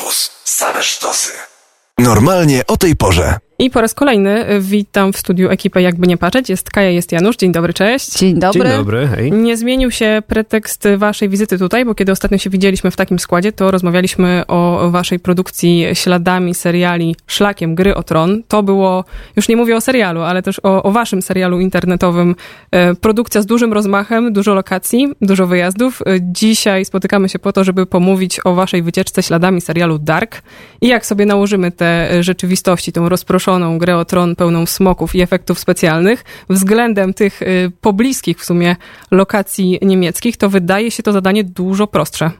Campus. Same sztosy. Normalnie o tej porze. I po raz kolejny witam w studiu ekipę Jakby Nie Patrzeć. Jest Kaja, jest Janusz. Dzień dobry, cześć. Dzień dobry. Dzień dobry, hej. Nie zmienił się pretekst waszej wizyty tutaj, bo kiedy ostatnio się widzieliśmy w takim składzie, to rozmawialiśmy o waszej produkcji śladami seriali Szlakiem Gry o Tron. To było, już nie mówię o serialu, ale też o, o waszym serialu internetowym. E, produkcja z dużym rozmachem, dużo lokacji, dużo wyjazdów. E, Dzisiaj spotykamy się po to, żeby pomówić o waszej wycieczce śladami serialu Dark i jak sobie nałożymy te rzeczywistości, tą rozproszoną grę o tron pełną smoków i efektów specjalnych względem tych y, pobliskich w sumie lokacji niemieckich, to wydaje się to zadanie dużo prostsze.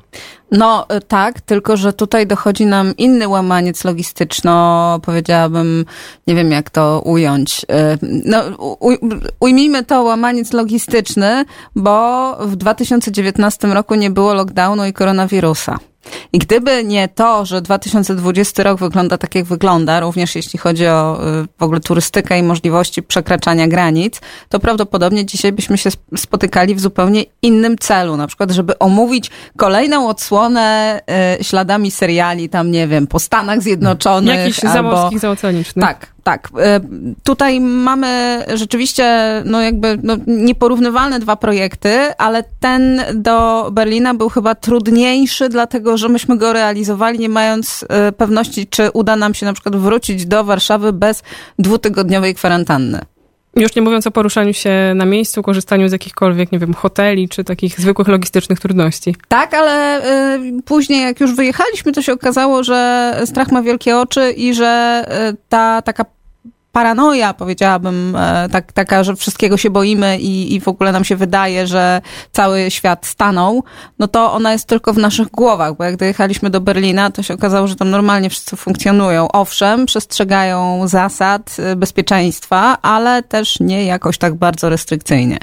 No y, tak, tylko że tutaj dochodzi nam inny łamaniec logistyczno, powiedziałabym, nie wiem jak to ująć. Y, No, uj, ujmijmy to łamaniec logistyczny, bo w 2019 roku nie było lockdownu i koronawirusa. I gdyby nie to, że 2020 rok wygląda tak, jak wygląda, również jeśli chodzi o y, w ogóle turystykę i możliwości przekraczania granic, to prawdopodobnie dzisiaj byśmy się spotykali w zupełnie innym celu. Na przykład, żeby omówić kolejną odsłonę y, śladami seriali, tam nie wiem, po Stanach Zjednoczonych. Jakichś albo... zamorskich, zaoceanicznych. Tak, tak. Y, Tutaj mamy rzeczywiście, no jakby, no, nieporównywalne dwa projekty, ale ten do Berlina był chyba trudniejszy, dlatego że myśmy go realizowali, nie mając y, pewności, czy uda nam się na przykład wrócić do Warszawy bez dwutygodniowej kwarantanny. Już nie mówiąc o poruszaniu się na miejscu, korzystaniu z jakichkolwiek, nie wiem, hoteli, czy takich zwykłych logistycznych trudności. Tak, ale y, później jak już wyjechaliśmy, to się okazało, że strach ma wielkie oczy i że y, ta taka paranoja, powiedziałabym, e, tak, taka, że wszystkiego się boimy i, i w ogóle nam się wydaje, że cały świat stanął, no to ona jest tylko w naszych głowach, bo jak dojechaliśmy do Berlina, to się okazało, że tam normalnie wszyscy funkcjonują. Owszem, przestrzegają zasad e, bezpieczeństwa, ale też nie jakoś tak bardzo restrykcyjnie.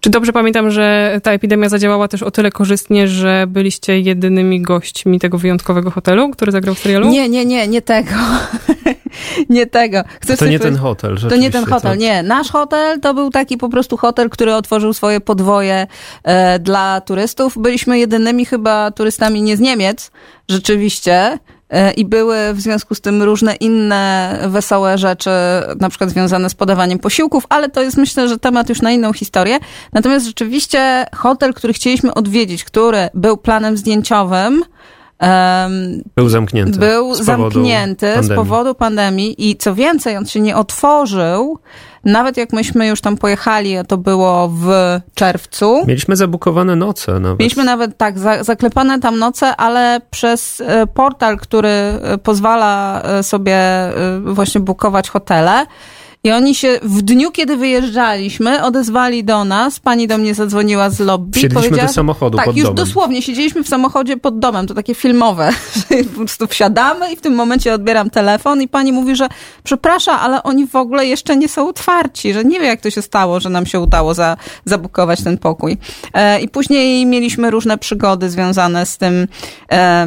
Czy dobrze pamiętam, że ta epidemia zadziałała też o tyle korzystnie, że byliście jedynymi gośćmi tego wyjątkowego hotelu, który zagrał w serialu? Nie, nie, nie, nie tego. nie tego. Chcesz to nie ten hotel. To nie ten hotel, to... nie. Nasz hotel to był taki po prostu hotel, który otworzył swoje podwoje e, dla turystów. Byliśmy jedynymi chyba turystami nie z Niemiec, rzeczywiście. I były w związku z tym różne inne wesołe rzeczy, na przykład związane z podawaniem posiłków, ale to jest myślę, że temat już na inną historię. Natomiast rzeczywiście hotel, który chcieliśmy odwiedzić, który był planem zdjęciowym, Um, był zamknięty. Był z zamknięty pandemii. z powodu pandemii i co więcej, on się nie otworzył. Nawet jak myśmy już tam pojechali, to było w czerwcu. Mieliśmy zabukowane noce nawet. Mieliśmy nawet tak, za, zaklepane tam noce, ale przez e, portal, który e, pozwala e, sobie właśnie bukować hotele, i oni się w dniu, kiedy wyjeżdżaliśmy, odezwali do nas. Pani do mnie zadzwoniła z lobby. Siedzieliśmy do samochodu tak, pod już domem. dosłownie siedzieliśmy w samochodzie pod domem. To takie filmowe. po prostu wsiadamy i w tym momencie odbieram telefon i pani mówi, że przepraszam, ale oni w ogóle jeszcze nie są otwarci, że nie wie jak to się stało, że nam się udało za, zabukować ten pokój. E, I później mieliśmy różne przygody związane z tym e,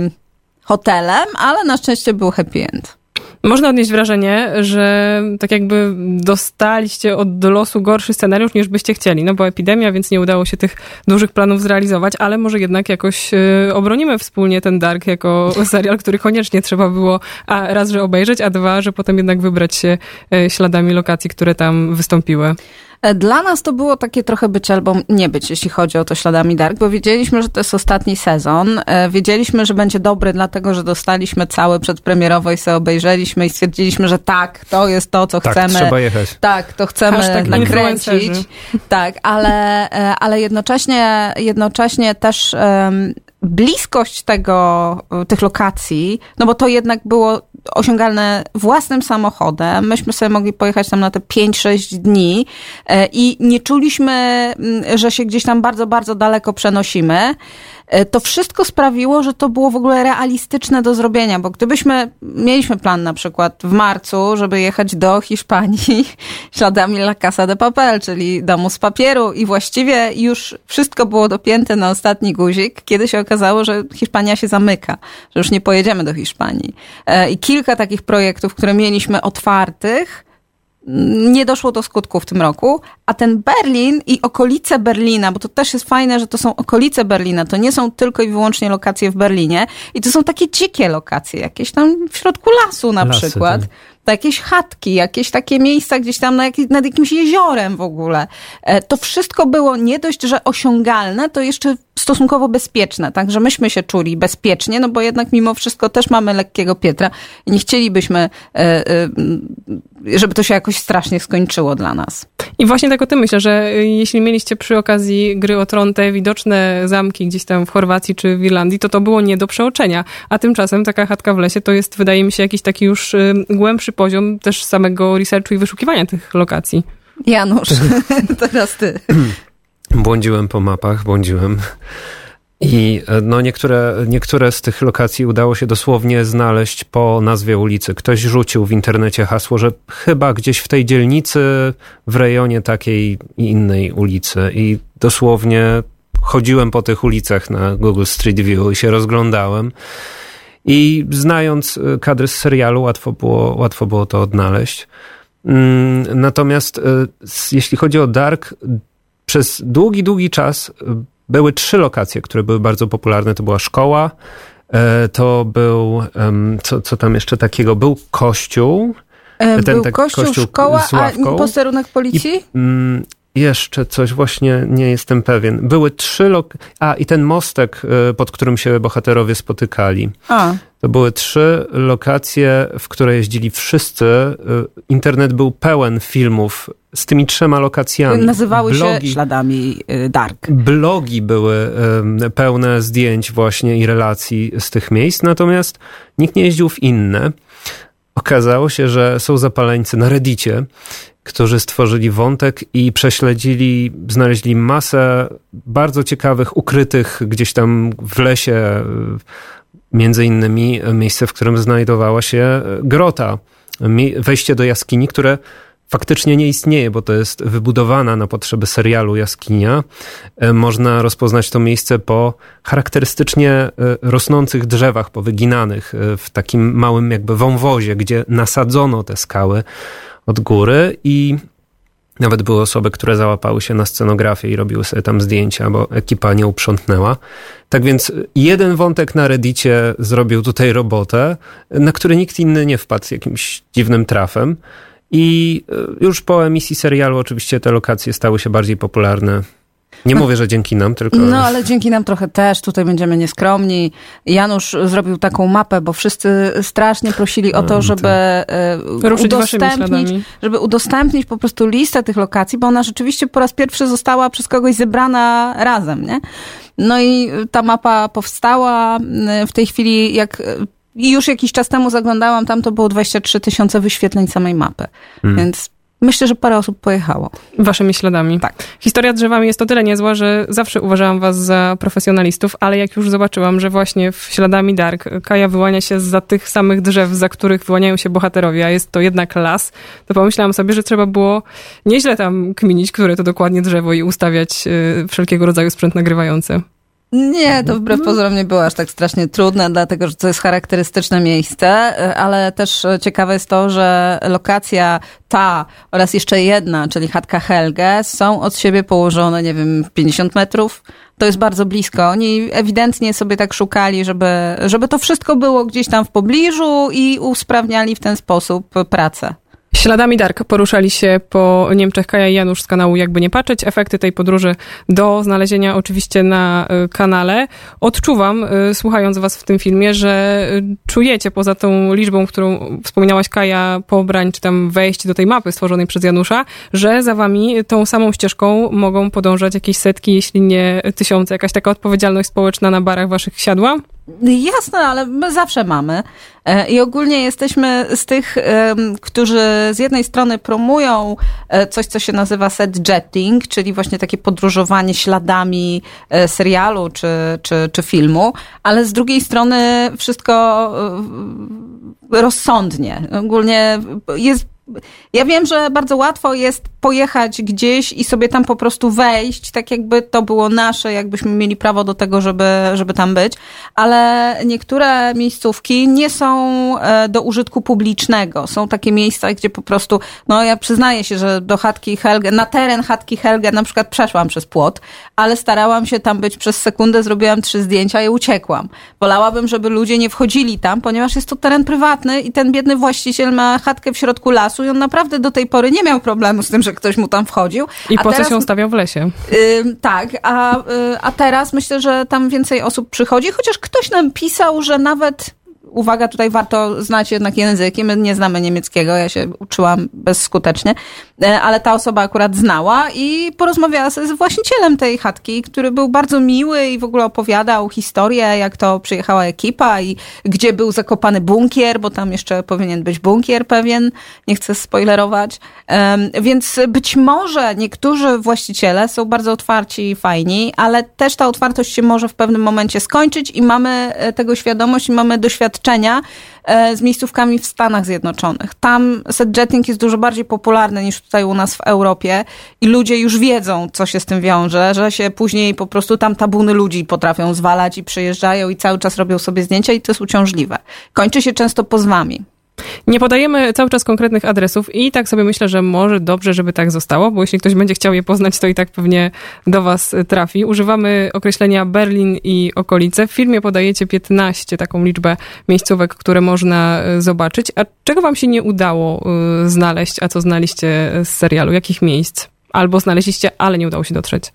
hotelem, ale na szczęście był happy end. Można odnieść wrażenie, że tak jakby dostaliście od losu gorszy scenariusz niż byście chcieli, no bo epidemia, więc nie udało się tych dużych planów zrealizować, ale może jednak jakoś y, obronimy wspólnie ten Dark jako serial, który koniecznie trzeba było a raz, że obejrzeć, a dwa, że potem jednak wybrać się y, śladami lokacji, które tam wystąpiły. Dla nas to było takie trochę być albo nie być, jeśli chodzi o to śladami Dark, bo wiedzieliśmy, że to jest ostatni sezon. E, wiedzieliśmy, że będzie dobry, dlatego że dostaliśmy cały przedpremierowo i sobie obejrzeliśmy i stwierdziliśmy, że tak, to jest to, co tak, chcemy. trzeba jechać. Tak, to chcemy Hashtag nakręcić. Tak, ale, e, ale jednocześnie, jednocześnie też um, bliskość tego, tych lokacji, no bo to jednak było osiągalne własnym samochodem. Myśmy sobie mogli pojechać tam na te 5-6 dni e, i nie czuliśmy, mm, że się gdzieś tam bardzo, bardzo daleko przenosimy. E, to wszystko sprawiło, że to było w ogóle realistyczne do zrobienia, bo gdybyśmy, mieliśmy plan na przykład w marcu, żeby jechać do Hiszpanii śladami La Casa de Papel, czyli domu z papieru i właściwie już wszystko było dopięte na ostatni guzik, kiedy się okazało, że Hiszpania się zamyka, że już nie pojedziemy do Hiszpanii. E, I kilka takich projektów, które mieliśmy otwartych, nie doszło do skutku w tym roku, a ten Berlin i okolice Berlina, bo to też jest fajne, że to są okolice Berlina, to nie są tylko i wyłącznie lokacje w Berlinie i to są takie dzikie lokacje, jakieś tam w środku lasu na Lasy, przykład. Tak jakieś chatki, jakieś takie miejsca gdzieś tam na nad jakimś jeziorem w ogóle. E, to wszystko było nie dość, że osiągalne, to jeszcze stosunkowo bezpieczne. Także myśmy się czuli bezpiecznie, no bo jednak mimo wszystko też mamy lekkiego Pietra i nie chcielibyśmy, e, e, żeby to się jakoś strasznie skończyło dla nas. I właśnie tak o tym myślę, że jeśli mieliście przy okazji gry o tron te widoczne zamki gdzieś tam w Chorwacji czy w Irlandii, to to było nie do przeoczenia. A tymczasem taka chatka w lesie to jest, wydaje mi się, jakiś taki już głębszy poziom też samego researchu i wyszukiwania tych lokacji. Janusz, teraz ty. Błądziłem po mapach, błądziłem. I e, no niektóre, niektóre z tych lokacji udało się dosłownie znaleźć po nazwie ulicy. Ktoś rzucił w internecie hasło, że chyba gdzieś w tej dzielnicy, w rejonie takiej i innej ulicy. I dosłownie chodziłem po tych ulicach na Google Street View i się rozglądałem. I znając e, kadry z serialu, łatwo było, łatwo było to odnaleźć. Mm, natomiast e, jeśli chodzi o Dark, przez długi, długi czas były trzy lokacje, które były bardzo popularne. To była szkoła, to był, co, co tam jeszcze takiego? Był kościół. Ten, był tak, kościół, kościół szkoła, a posterunek policji? I, mm, jeszcze coś, właśnie nie jestem pewien. Były trzy lok... A, i ten mostek, y, pod którym się bohaterowie spotykali. A. To były trzy lokacje, w które jeździli wszyscy. Internet był pełen filmów z tymi trzema lokacjami. Nazywały blogi, się śladami y, Dark. Blogi były pełne zdjęć właśnie i relacji z tych miejsc, natomiast nikt nie jeździł w inne. Okazało się, że są zapaleńcy na Reddicie, którzy stworzyli wątek i prześledzili, znaleźli masę bardzo ciekawych, ukrytych gdzieś tam w lesie, między innymi miejsce, w którym znajdowała się grota, wejście do jaskini, które faktycznie nie istnieje, bo to jest wybudowana na potrzeby serialu jaskinia. E, można rozpoznać to miejsce po charakterystycznie e, rosnących drzewach, powyginanych e, w takim małym jakby wąwozie, gdzie nasadzono te skały od góry i nawet były osoby, które załapały się na scenografię i robiły sobie tam zdjęcia, bo ekipa nie uprzątnęła. Tak więc jeden wątek na Reddicie zrobił tutaj robotę, na który nikt inny nie wpadł jakimś dziwnym trafem. I e, już po emisji serialu oczywiście te lokacje stały się bardziej popularne nie no, mówię, że dzięki nam, tylko. No, ale dzięki nam trochę też. Tutaj będziemy nieskromni. Janusz zrobił taką mapę, bo wszyscy strasznie prosili o to, żeby tak. udostępnić, żeby udostępnić po prostu listę tych lokacji, bo ona rzeczywiście po raz pierwszy została przez kogoś zebrana razem, nie? No i ta mapa powstała. W tej chwili, jak już jakiś czas temu zaglądałam, tam to było 23 tysiące wyświetleń samej mapy. Hmm. Więc Myślę, że parę osób pojechało. Waszymi śladami. Tak. Historia drzewami jest o tyle niezła, że zawsze uważałam was za profesjonalistów, ale jak już zobaczyłam, że właśnie w śladami Dark Kaja wyłania się za tych samych drzew, za których wyłaniają się bohaterowie, a jest to jednak las, to pomyślałam sobie, że trzeba było nieźle tam kminić, które to dokładnie drzewo i ustawiać y, wszelkiego rodzaju sprzęt nagrywający. Nie, to wbrew pozorom nie było aż tak strasznie trudne, dlatego że to jest charakterystyczne miejsce, ale też ciekawe jest to, że lokacja ta oraz jeszcze jedna, czyli chatka Helge, są od siebie położone, nie wiem, 50 metrów. To jest bardzo blisko. Oni ewidentnie sobie tak szukali, żeby, żeby to wszystko było gdzieś tam w pobliżu i usprawniali w ten sposób pracę. Śladami Dark poruszali się po Niemczech Kaja i Janusz z kanału Jakby Nie Patrzeć. Efekty tej podróży do znalezienia oczywiście na y, kanale. Odczuwam, y, słuchając was w tym filmie, że y, czujecie poza tą liczbą, którą wspominałaś Kaja, pobrań, czy tam wejść do tej mapy stworzonej przez Janusza, że za wami tą samą ścieżką mogą podążać jakieś setki, jeśli nie tysiące. Jakaś taka odpowiedzialność społeczna na barach waszych siadła? Jasne, ale my zawsze mamy. E, I ogólnie jesteśmy z tych, którzy z jednej strony promują e, coś, co się nazywa set jetting, czyli właśnie takie podróżowanie śladami e, serialu czy, czy, czy filmu, ale z drugiej strony wszystko rozsądnie. Ogólnie jest ja wiem, że bardzo łatwo jest pojechać gdzieś i sobie tam po prostu wejść, tak jakby to było nasze, jakbyśmy mieli prawo do tego, żeby, żeby tam być, ale niektóre miejscówki nie są e, do użytku publicznego. Są takie miejsca, gdzie po prostu, no ja przyznaję się, że do chatki Helge, na teren chatki Helge na przykład przeszłam przez płot, ale starałam się tam być przez sekundę, zrobiłam trzy zdjęcia i uciekłam. Wolałabym, żeby ludzie nie wchodzili tam, ponieważ jest to teren prywatny i ten biedny właściciel ma chatkę w środku lasu i on naprawdę do tej pory nie miał problemu z tym, że ktoś mu tam wchodził. I a po teraz, co się stawiał w lesie? Yy, tak, a, yy, a teraz myślę, że tam więcej osób przychodzi, chociaż ktoś nam pisał, że nawet uwaga, tutaj warto znać jednak języki. My nie znamy niemieckiego, ja się uczyłam bezskutecznie, e, ale ta osoba akurat znała i porozmawiała z właścicielem tej chatki, który był bardzo miły i w ogóle opowiadał historię, jak to przyjechała ekipa i gdzie był zakopany bunkier, bo tam jeszcze powinien być bunkier pewien, nie chcę spoilerować. Więc być może niektórzy właściciele są bardzo otwarci i fajni, ale też ta otwartość się może w pewnym momencie skończyć i mamy e, tego świadomość i mamy doświadczenie doświadczenia e, z miejscówkami w Stanach Zjednoczonych. Tam set jetting jest dużo bardziej popularny niż tutaj u nas w Europie i ludzie już wiedzą, co się z tym wiąże, że się później po prostu tam tabuny ludzi potrafią zwalać i przyjeżdżają i cały czas robią sobie zdjęcia i to jest uciążliwe. Kończy się często pozwami. Nie podajemy cały czas konkretnych adresów i tak sobie myślę, że może dobrze, żeby tak zostało, bo jeśli ktoś będzie chciał je poznać, to i tak pewnie do Was trafi. Używamy określenia Berlin i okolice. W filmie podajecie 15, taką liczbę miejscówek, które można e, zobaczyć. A czego Wam się nie udało e, znaleźć, a co znaliście z serialu? Jakich miejsc? Albo znaleźliście, ale nie udało się dotrzeć?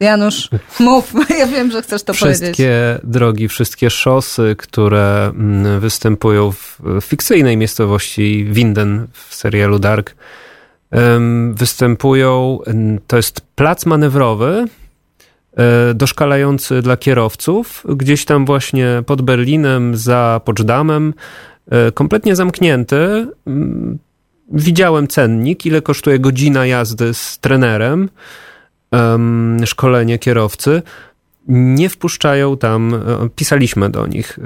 Janusz, mów, ja wiem, że chcesz to wszystkie powiedzieć. Wszystkie drogi, wszystkie szosy, które mm, występują w fikcyjnej miejscowości Winden w serialu Dark, występują, to jest plac manewrowy, e, doszkalający dla kierowców, gdzieś tam właśnie pod Berlinem, za Poczdamem, e, kompletnie zamknięty. Mm, widziałem cennik, ile kosztuje godzina jazdy z trenerem szkolenie kierowcy, nie wpuszczają tam, e, pisaliśmy do nich. E,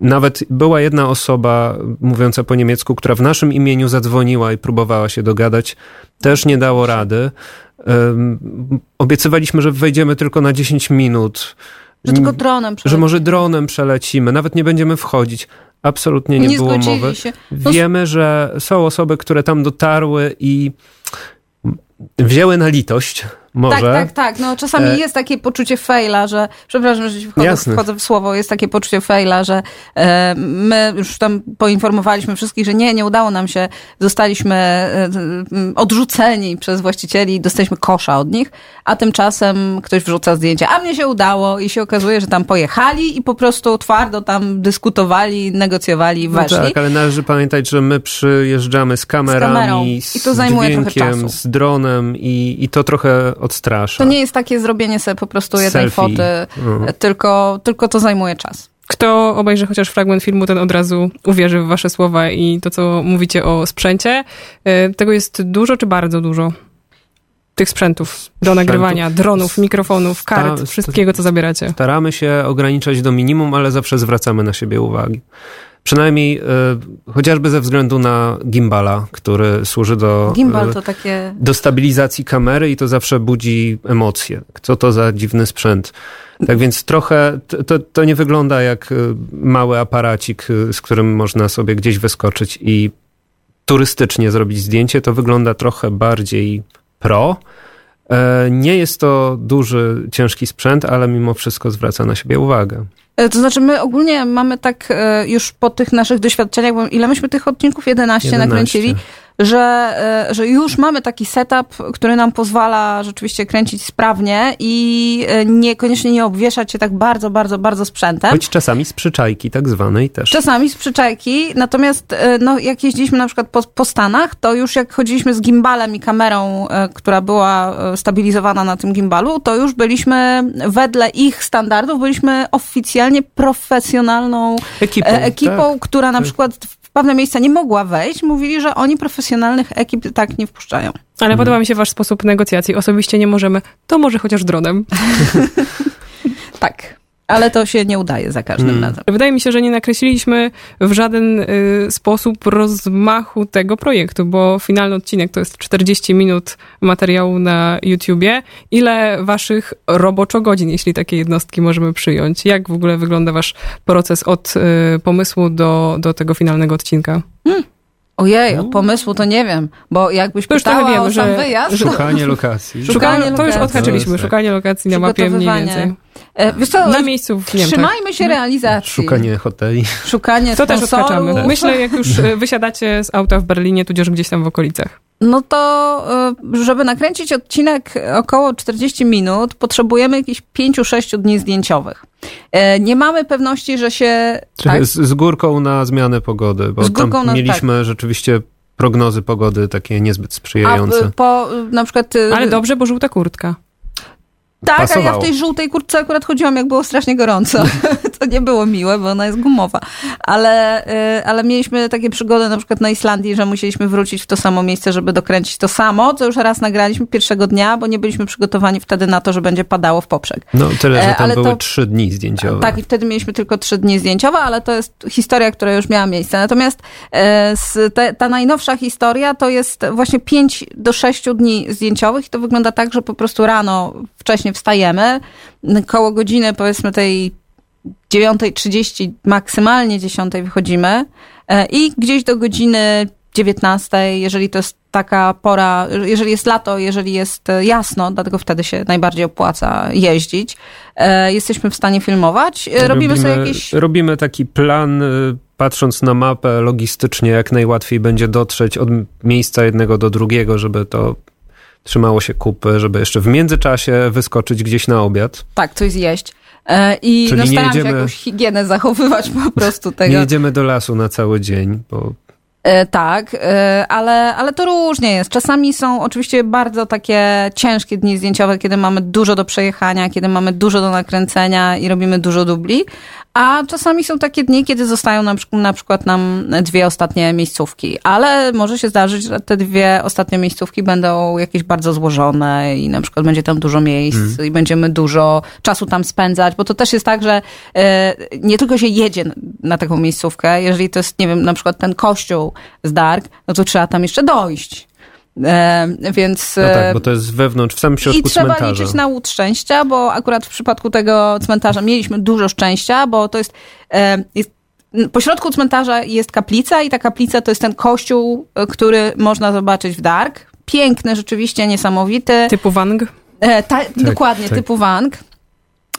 nawet była jedna osoba mówiąca po niemiecku, która w naszym imieniu zadzwoniła i próbowała się dogadać. Też nie dało rady. Obiecywaliśmy, że wejdziemy tylko na 10 minut. Że tylko dronem przelecimy. Że może dronem przelecimy, nawet nie będziemy wchodzić. Absolutnie nie, nie było mowy. No Wiemy, że są osoby, które tam dotarły i wzięły na litość może. Tak, tak, tak. No, czasami e... jest takie poczucie faila, że, przepraszam, że wchodzę, wchodzę w słowo, jest takie poczucie faila, że e, my już tam poinformowaliśmy wszystkich, że nie, nie udało nam się, zostaliśmy e, odrzuceni przez właścicieli, dostaliśmy kosza od nich, a tymczasem ktoś wrzuca zdjęcia, a mnie się udało i się okazuje, że tam pojechali i po prostu twardo tam dyskutowali, negocjowali, no weszli. No tak, ale należy pamiętać, że my przyjeżdżamy z kamerami, z, I to zajmuje dźwiękiem, z dronem i, i to trochę odstrasza. To nie jest takie zrobienie sobie po prostu jednej Selfie. foty, mhm. tylko, tylko to zajmuje czas. Kto obejrzy chociaż fragment filmu, ten od razu uwierzy w wasze słowa i to, co mówicie o sprzęcie. E, tego jest dużo czy bardzo dużo? Tych sprzętów do sprzętów. nagrywania, dronów, mikrofonów, kart, wszystkiego, co zabieracie. Staramy się ograniczać do minimum, ale zawsze zwracamy na siebie uwagi. Przynajmniej y, chociażby ze względu na gimbala, który służy do, Gimbal to takie... do stabilizacji kamery i to zawsze budzi emocje. Co to za dziwny sprzęt? Tak więc trochę to, to nie wygląda jak y, mały aparacik, z którym można sobie gdzieś wyskoczyć i turystycznie zrobić zdjęcie. To wygląda trochę bardziej pro. E, nie jest to duży, ciężki sprzęt, ale mimo wszystko zwraca na siebie uwagę. E, to znaczy, my ogólnie mamy tak e, już po tych naszych doświadczeniach, bo ile myśmy tych odcinków? 11, 11. nakręcili że, e, że już mamy taki setup, który nam pozwala rzeczywiście kręcić sprawnie i e, niekoniecznie nie obwieszać się tak bardzo, bardzo, bardzo sprzętem. Choć czasami z przyczajki tak zwanej też. Czasami z przyczajki, natomiast e, no, jak jeździliśmy na przykład po, po Stanach, to już jak chodziliśmy z gimbalem i kamerą, która była stabilizowana na tym gimbalu, to już byliśmy wedle ich standardów, byliśmy oficjalnie profesjonalną ekipą, ekipą tak. która na przykład pewne miejsca nie mogła wejść, mówili, że oni profesjonalnych ekip tak nie wpuszczają. Ale hmm. podoba mi się wasz sposób negocjacji. Osobiście nie możemy, to może chociaż dronem. tak. Ale to się nie udaje za każdym Hmm. razem. Wydaje mi się, że nie nakreśliliśmy w żaden y, sposób rozmachu tego projektu, bo finalny odcinek to jest 40 minut materiału na YouTubie. Ile waszych roboczo godzin, jeśli takie jednostki możemy przyjąć? Jak w ogóle wygląda wasz proces od y, pomysłu do, do tego finalnego odcinka? Ojej, od pomysłu to nie wiem, bo jakbyś To już trochę pytała wiemy, o sam że- wyjazd, Szukanie lokacji. Szukanie Szukanie, to już odhaczyliśmy, szukanie lokacji na mapie mniej więcej. E, Wiesz co, Na miejscu w Niemczech. trzymajmy się realizacji. Szukanie hoteli. Szukanie To też odhaczamy. Myślę, jak już y, wysiadacie z auta w Berlinie, tudzież gdzieś tam w okolicach. No to, y, żeby nakręcić odcinek około 40 minut, potrzebujemy jakichś 5-6 dni zdjęciowych. E, Nie mamy pewności, że się... Tak? z, z górką na zmianę pogody, bo Z górką tam na- mieliśmy rzeczywiście prognozy pogody takie niezbyt A sprzyjające. y, po na przykład... Ale dobrze, bo żółta kurtka. Tak, a ja pasowało. w tej żółtej kurtce akurat chodziłam, jak było strasznie gorąco. to nie było miłe, bo ona jest gumowa. Ale, y, ale mieliśmy takie przygody na przykład na Islandii, że musieliśmy wrócić w to samo miejsce, żeby dokręcić to samo, co już raz nagraliśmy pierwszego dnia, bo nie byliśmy przygotowani wtedy na to, że będzie padało w poprzek. No tyle, że E, tam ale były trzy dni zdjęciowe. Tak, i wtedy mieliśmy tylko trzy dni zdjęciowe, ale to jest historia, która już miała miejsce. Natomiast e, te, ta najnowsza historia to jest właśnie pięć do sześciu dni zdjęciowych i to wygląda tak, że po prostu rano wcześnie wstajemy, koło godziny powiedzmy tej 9.30, maksymalnie 10 wychodzimy e, i gdzieś do godziny 19, jeżeli to jest taka pora, jeżeli jest lato, jeżeli jest e, jasno, dlatego wtedy się najbardziej opłaca jeździć, e, jesteśmy w stanie filmować. E, Robimy, sobie jakieś... Robimy taki plan, patrząc na mapę logistycznie, jak najłatwiej będzie dotrzeć od miejsca jednego do drugiego, żeby to trzymało się kupy, żeby jeszcze w międzyczasie wyskoczyć gdzieś na obiad. Tak, coś zjeść. E, I Czyli no, nie staram się jedziemy- jakąś higienę zachowywać po prostu tego. Nie jedziemy do lasu na cały dzień, bo E, tak, e, ale, ale to różnie jest. Czasami są oczywiście bardzo takie ciężkie dni zdjęciowe, kiedy mamy dużo do przejechania, kiedy mamy dużo do nakręcenia i robimy dużo dubli, a czasami są takie dni, kiedy zostają na, na przykład nam dwie ostatnie miejscówki, ale może się zdarzyć, że te dwie ostatnie miejscówki będą jakieś bardzo złożone i na przykład będzie tam dużo miejsc i będziemy dużo czasu tam spędzać, bo to też jest tak, że e, nie tylko się jedzie na- na taką miejscówkę, jeżeli to jest, nie wiem, na przykład ten kościół z Dark, no to trzeba tam jeszcze dojść. E, więc... no e, tak, bo to jest wewnątrz, w samym i środku trzeba cmentarza. liczyć na łód szczęścia, bo akurat w przypadku tego cmentarza mieliśmy dużo szczęścia, bo to jest, e, jest po środku cmentarza jest kaplica i ta kaplica to jest ten kościół, e, który można zobaczyć w Dark. Piękny, rzeczywiście niesamowity. Typu Wang. E, ta, dokładnie, tak. typu Wang.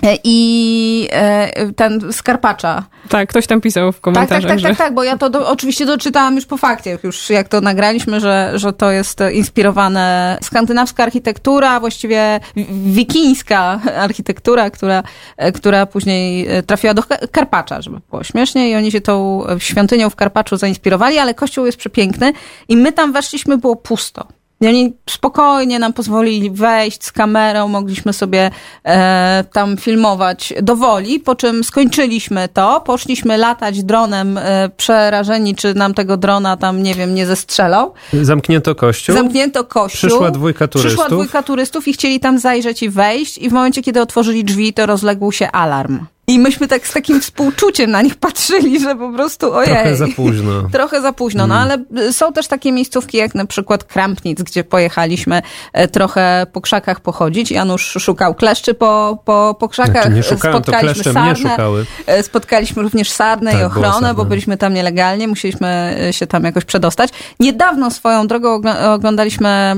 E, I e, ten skarpacza. Tak, ktoś tam pisał w Tak, tak, komentarzach, tak, że... tak, tak, bo ja to do, oczywiście doczytałam już po fakcie, już jak to nagraliśmy, że, że to jest inspirowane skandynawska architektura, właściwie wi- wikińska architektura, która, e, która później trafiła do Ka- Karpacza, żeby było śmiesznie i oni się tą świątynią w Karpaczu zainspirowali, ale kościół jest przepiękny i my tam weszliśmy, było pusto. Oni spokojnie nam pozwolili wejść z kamerą, mogliśmy sobie e, tam filmować do woli, po czym skończyliśmy to, poszliśmy latać dronem e, przerażeni, czy nam tego drona tam, nie wiem, nie zestrzelał. Zamknięto kościół. Zamknięto kościół. Przyszła dwójka turystów. Przyszła dwójka turystów i chcieli tam zajrzeć i wejść i w momencie, kiedy otworzyli drzwi, to rozległ się alarm. I myśmy tak z takim współczuciem na nich patrzyli, że po prostu ojej. Trochę za późno. Trochę za późno, no ale y, są też takie miejscówki jak na przykład Krampnic, gdzie pojechaliśmy e, trochę po krzakach pochodzić. Janusz szukał kleszczy po, po, po krzakach. Znaczy nie szukałem, to Spotkaliśmy mnie sarnę. szukały. E, Spotkaliśmy również sarnę Tak, i ochronę, bo byliśmy tam nielegalnie, musieliśmy e, się tam jakoś przedostać. Niedawno swoją drogą ogl- oglądaliśmy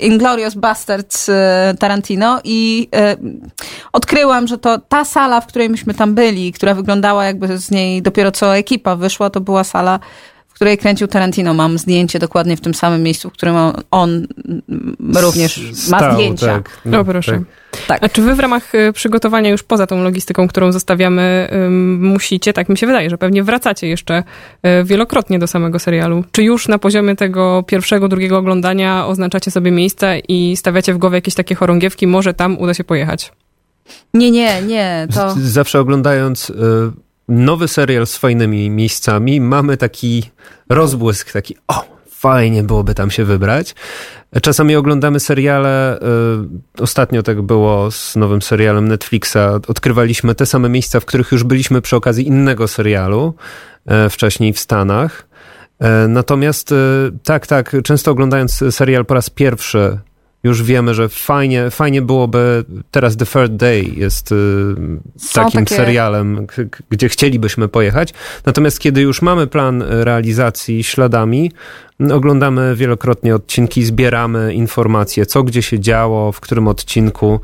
Inglorious Bastards Tarantino i odkryłam, że to ta sala, w której myśmy tam byli, która wyglądała jakby z niej dopiero co ekipa wyszła, to była sala w której kręcił Tarantino. Mam zdjęcie dokładnie w tym samym miejscu, w którym on, również ma Stał, zdjęcia. Tak, no, O, proszę. tak. Tak. A czy wy w ramach y, przygotowania już poza tą logistyką, którą zostawiamy, musicie, tak mi się wydaje, że pewnie wracacie jeszcze y, wielokrotnie do samego serialu? Czy już na poziomie tego pierwszego, drugiego oglądania oznaczacie sobie miejsca i stawiacie w głowie jakieś takie chorągiewki, może tam uda się pojechać? Nie, nie, nie. To... Zawsze oglądając y, nowy serial z fajnymi miejscami, mamy taki rozbłysk, taki o, fajnie byłoby tam się wybrać. Czasami oglądamy seriale, y, ostatnio tak było z nowym serialem Netflixa, odkrywaliśmy te same miejsca, w których już byliśmy przy okazji innego serialu, y, wcześniej w Stanach. Natomiast tak, tak, często oglądając serial po raz pierwszy, już wiemy, że fajnie, fajnie byłoby, teraz The Third Day jest y, takim takie... serialem, gdzie chcielibyśmy pojechać. Natomiast kiedy już mamy plan realizacji śladami, oglądamy wielokrotnie odcinki, zbieramy informacje, co gdzie się działo, w którym odcinku,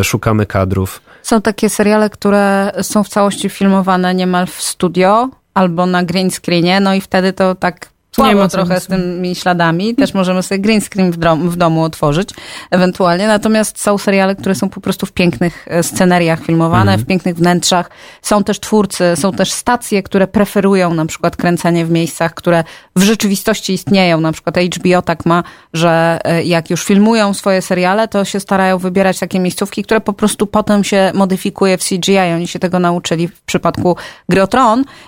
y, szukamy kadrów. Są takie seriale, które są w całości filmowane niemal w studio albo na green screenie, no i wtedy to tak słabo trochę z tymi śladami. Też możemy sobie green screen w, dom, w domu otworzyć ewentualnie. Natomiast są seriale, które są po prostu w pięknych e, sceneriach filmowane, mm. w pięknych wnętrzach. Są też twórcy, są też stacje, które preferują na przykład kręcenie w miejscach, które w rzeczywistości istnieją. Na przykład HBO tak ma, że e, jak już filmują swoje seriale, to się starają wybierać takie miejscówki, które po prostu potem się modyfikuje w CGI. Oni się tego nauczyli w przypadku Gry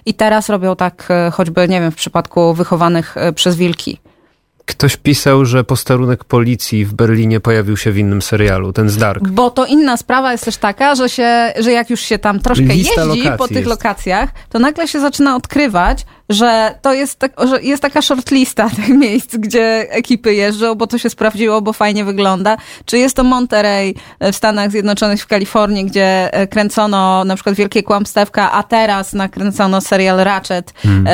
i teraz robią tak e, choćby, nie wiem, w przypadku wychowanych E, przez wilki. Ktoś pisał, że posterunek policji w Berlinie pojawił się w innym serialu, ten z Dark. Bo to inna sprawa jest też taka, że, się, że jak już się tam troszkę Lista jeździ po tych jest. lokacjach, to nagle się zaczyna odkrywać, że to jest, tak, że jest taka shortlista tych miejsc, gdzie ekipy jeżdżą, bo to się sprawdziło, bo fajnie wygląda. Czy jest to Monterey w Stanach Zjednoczonych, w Kalifornii, gdzie e, kręcono na przykład Wielkie Kłamstewka, a teraz nakręcono serial Ratchet hmm.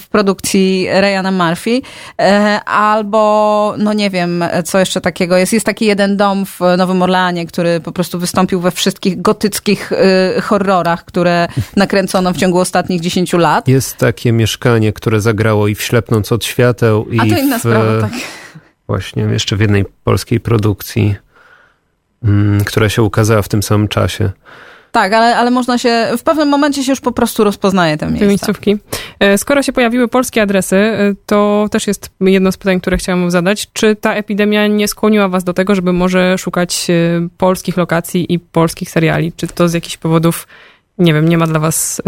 w produkcji Ryana Murphy. E, albo, no nie wiem, co jeszcze takiego jest. Jest taki jeden dom w Nowym Orleanie, który po prostu wystąpił we wszystkich gotyckich e, horrorach, które nakręcono w ciągu ostatnich 10 lat. Jest takie mieszkanie, które zagrało i w Ślepnąc od świateł i A to inna w, sprawa, tak. Właśnie jeszcze w jednej polskiej produkcji, mm, która się ukazała w tym samym czasie. Tak, ale, ale można się, w pewnym momencie się już po prostu rozpoznaje te miejsca. Te miejscówki. E, skoro się pojawiły polskie adresy, e, to też jest jedno z pytań, które chciałam zadać. Czy ta epidemia nie skłoniła was do tego, żeby może szukać e, polskich lokacji i polskich seriali? Czy to z jakichś powodów, nie wiem, nie ma dla was,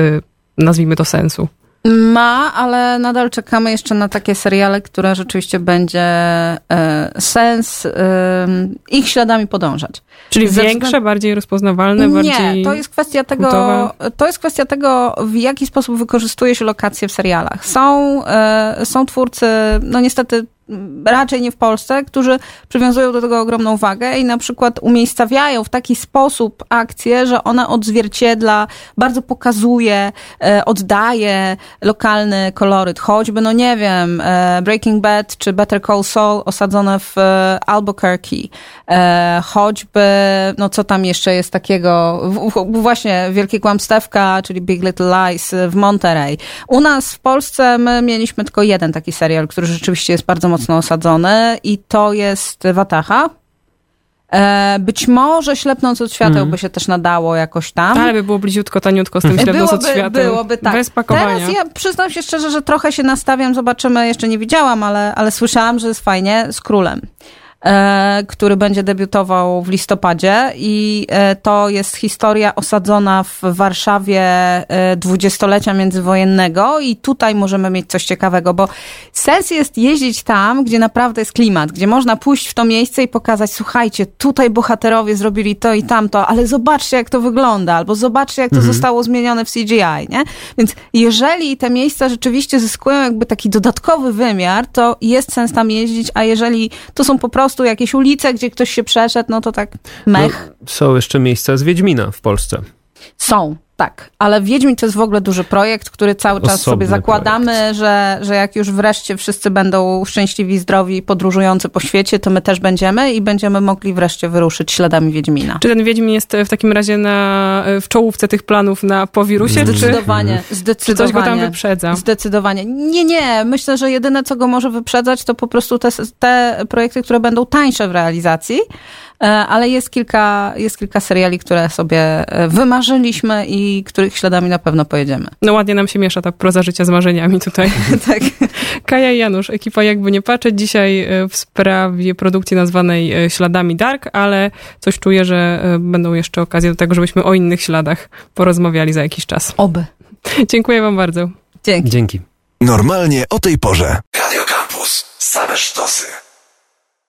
nazwijmy to sensu? Ma, ale nadal czekamy jeszcze na takie seriale, które rzeczywiście będzie e, sens e, ich śladami podążać. Czyli Ze większe, bardziej rozpoznawalne, Nie, bardziej. Nie, to jest kwestia tego, to jest kwestia tego, w jaki sposób wykorzystuje się lokacje w serialach. Są, e, są twórcy, no niestety raczej nie w Polsce, którzy przywiązują do tego ogromną wagę i na przykład umiejscawiają w taki sposób akcję, że ona odzwierciedla, bardzo pokazuje, e, oddaje lokalny koloryt. Choćby, no nie wiem, e, Breaking Bad czy Better Call Saul osadzone w e, Albuquerque. Choćby, no co tam jeszcze jest takiego, właśnie Wielkie Kłamstewka, czyli Big Little Lies w Monterey. U nas w Polsce my mieliśmy tylko jeden taki serial, który rzeczywiście jest bardzo mocno osadzony i to jest Wataha. E, być może ślepnąc od świateł mm. by się też nadało jakoś tam. Ale by było bliziutko, taniutko z tym ślepnąc byłoby, od świateł. Byłoby tak. Bez pakowania. Teraz ja przyznam się szczerze, że trochę się nastawiam, zobaczymy, jeszcze nie widziałam, ale, ale słyszałam, że jest fajnie z królem. E, który będzie debiutował w listopadzie i e, to jest historia osadzona w Warszawie e, dwudziestolecia międzywojennego i tutaj możemy mieć coś ciekawego, bo sens jest jeździć tam, gdzie naprawdę jest klimat, gdzie można pójść w to miejsce i pokazać, słuchajcie, tutaj bohaterowie zrobili to i tamto, ale zobaczcie, jak to wygląda, albo zobaczcie, jak to mhm. zostało zmienione w CGI, nie? Więc jeżeli te miejsca rzeczywiście zyskują jakby taki dodatkowy wymiar, to jest sens tam jeździć, a jeżeli to są po prostu prostu jakieś ulice, gdzie ktoś się przeszedł, no to tak mech. No, są jeszcze miejsca z Wiedźmina w Polsce. Są, tak, ale Wiedźmin to jest w ogóle duży projekt, który cały czas Osobny sobie zakładamy, że, że jak już wreszcie wszyscy będą szczęśliwi, zdrowi, podróżujący po świecie, to my też będziemy i będziemy mogli wreszcie wyruszyć śladami Wiedźmina. Czy ten Wiedźmin jest w takim razie na, w czołówce tych planów na powirusie? Zdecydowanie. Czy, zdecydowanie. Czy coś go tam wyprzedza? Zdecydowanie. Nie, nie. Myślę, że jedyne, co go może wyprzedzać, to po prostu te, te projekty, które będą tańsze w realizacji, E, ale jest kilka, jest kilka seriali, które sobie e, wymarzyliśmy i których śladami na pewno pojedziemy. No ładnie nam się miesza ta proza życia z marzeniami tutaj. tak. Kaja i Janusz, ekipa jakby nie patrzeć dzisiaj e, w sprawie produkcji nazwanej Śladami Dark, ale coś czuję, że będą jeszcze okazje do tego, żebyśmy o innych śladach porozmawiali za jakiś czas. Oby. Dziękuję wam bardzo. Dzięki. Dzięki. Normalnie o tej porze. Radio Campus. Same sztosy.